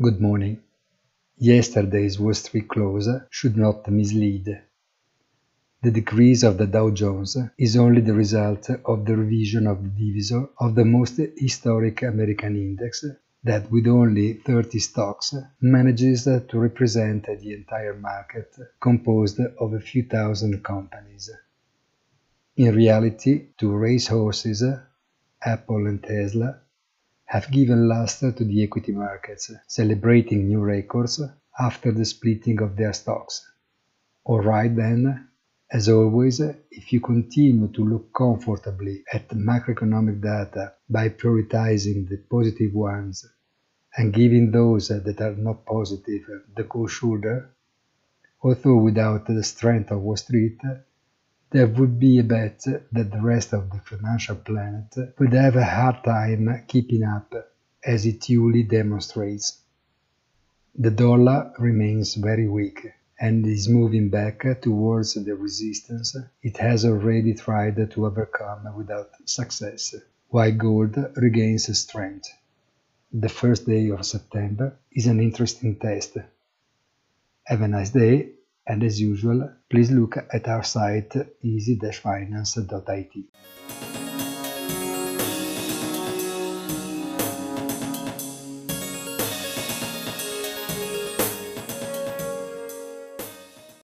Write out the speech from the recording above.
Good morning. Yesterday's Wall Street close should not mislead. The decrease of the Dow Jones is only the result of the revision of the divisor of the most historic American index that with only 30 stocks manages to represent the entire market composed of a few thousand companies. In reality, two racehorses, Apple and Tesla, have given luster to the equity markets, celebrating new records after the splitting of their stocks. Alright then, as always, if you continue to look comfortably at macroeconomic data by prioritizing the positive ones and giving those that are not positive the cold shoulder, although without the strength of Wall Street, there would be a bet that the rest of the financial planet would have a hard time keeping up, as it duly demonstrates. The dollar remains very weak and is moving back towards the resistance it has already tried to overcome without success, while gold regains strength. The first day of September is an interesting test. Have a nice day and as usual, please look at our site easy-finance.it.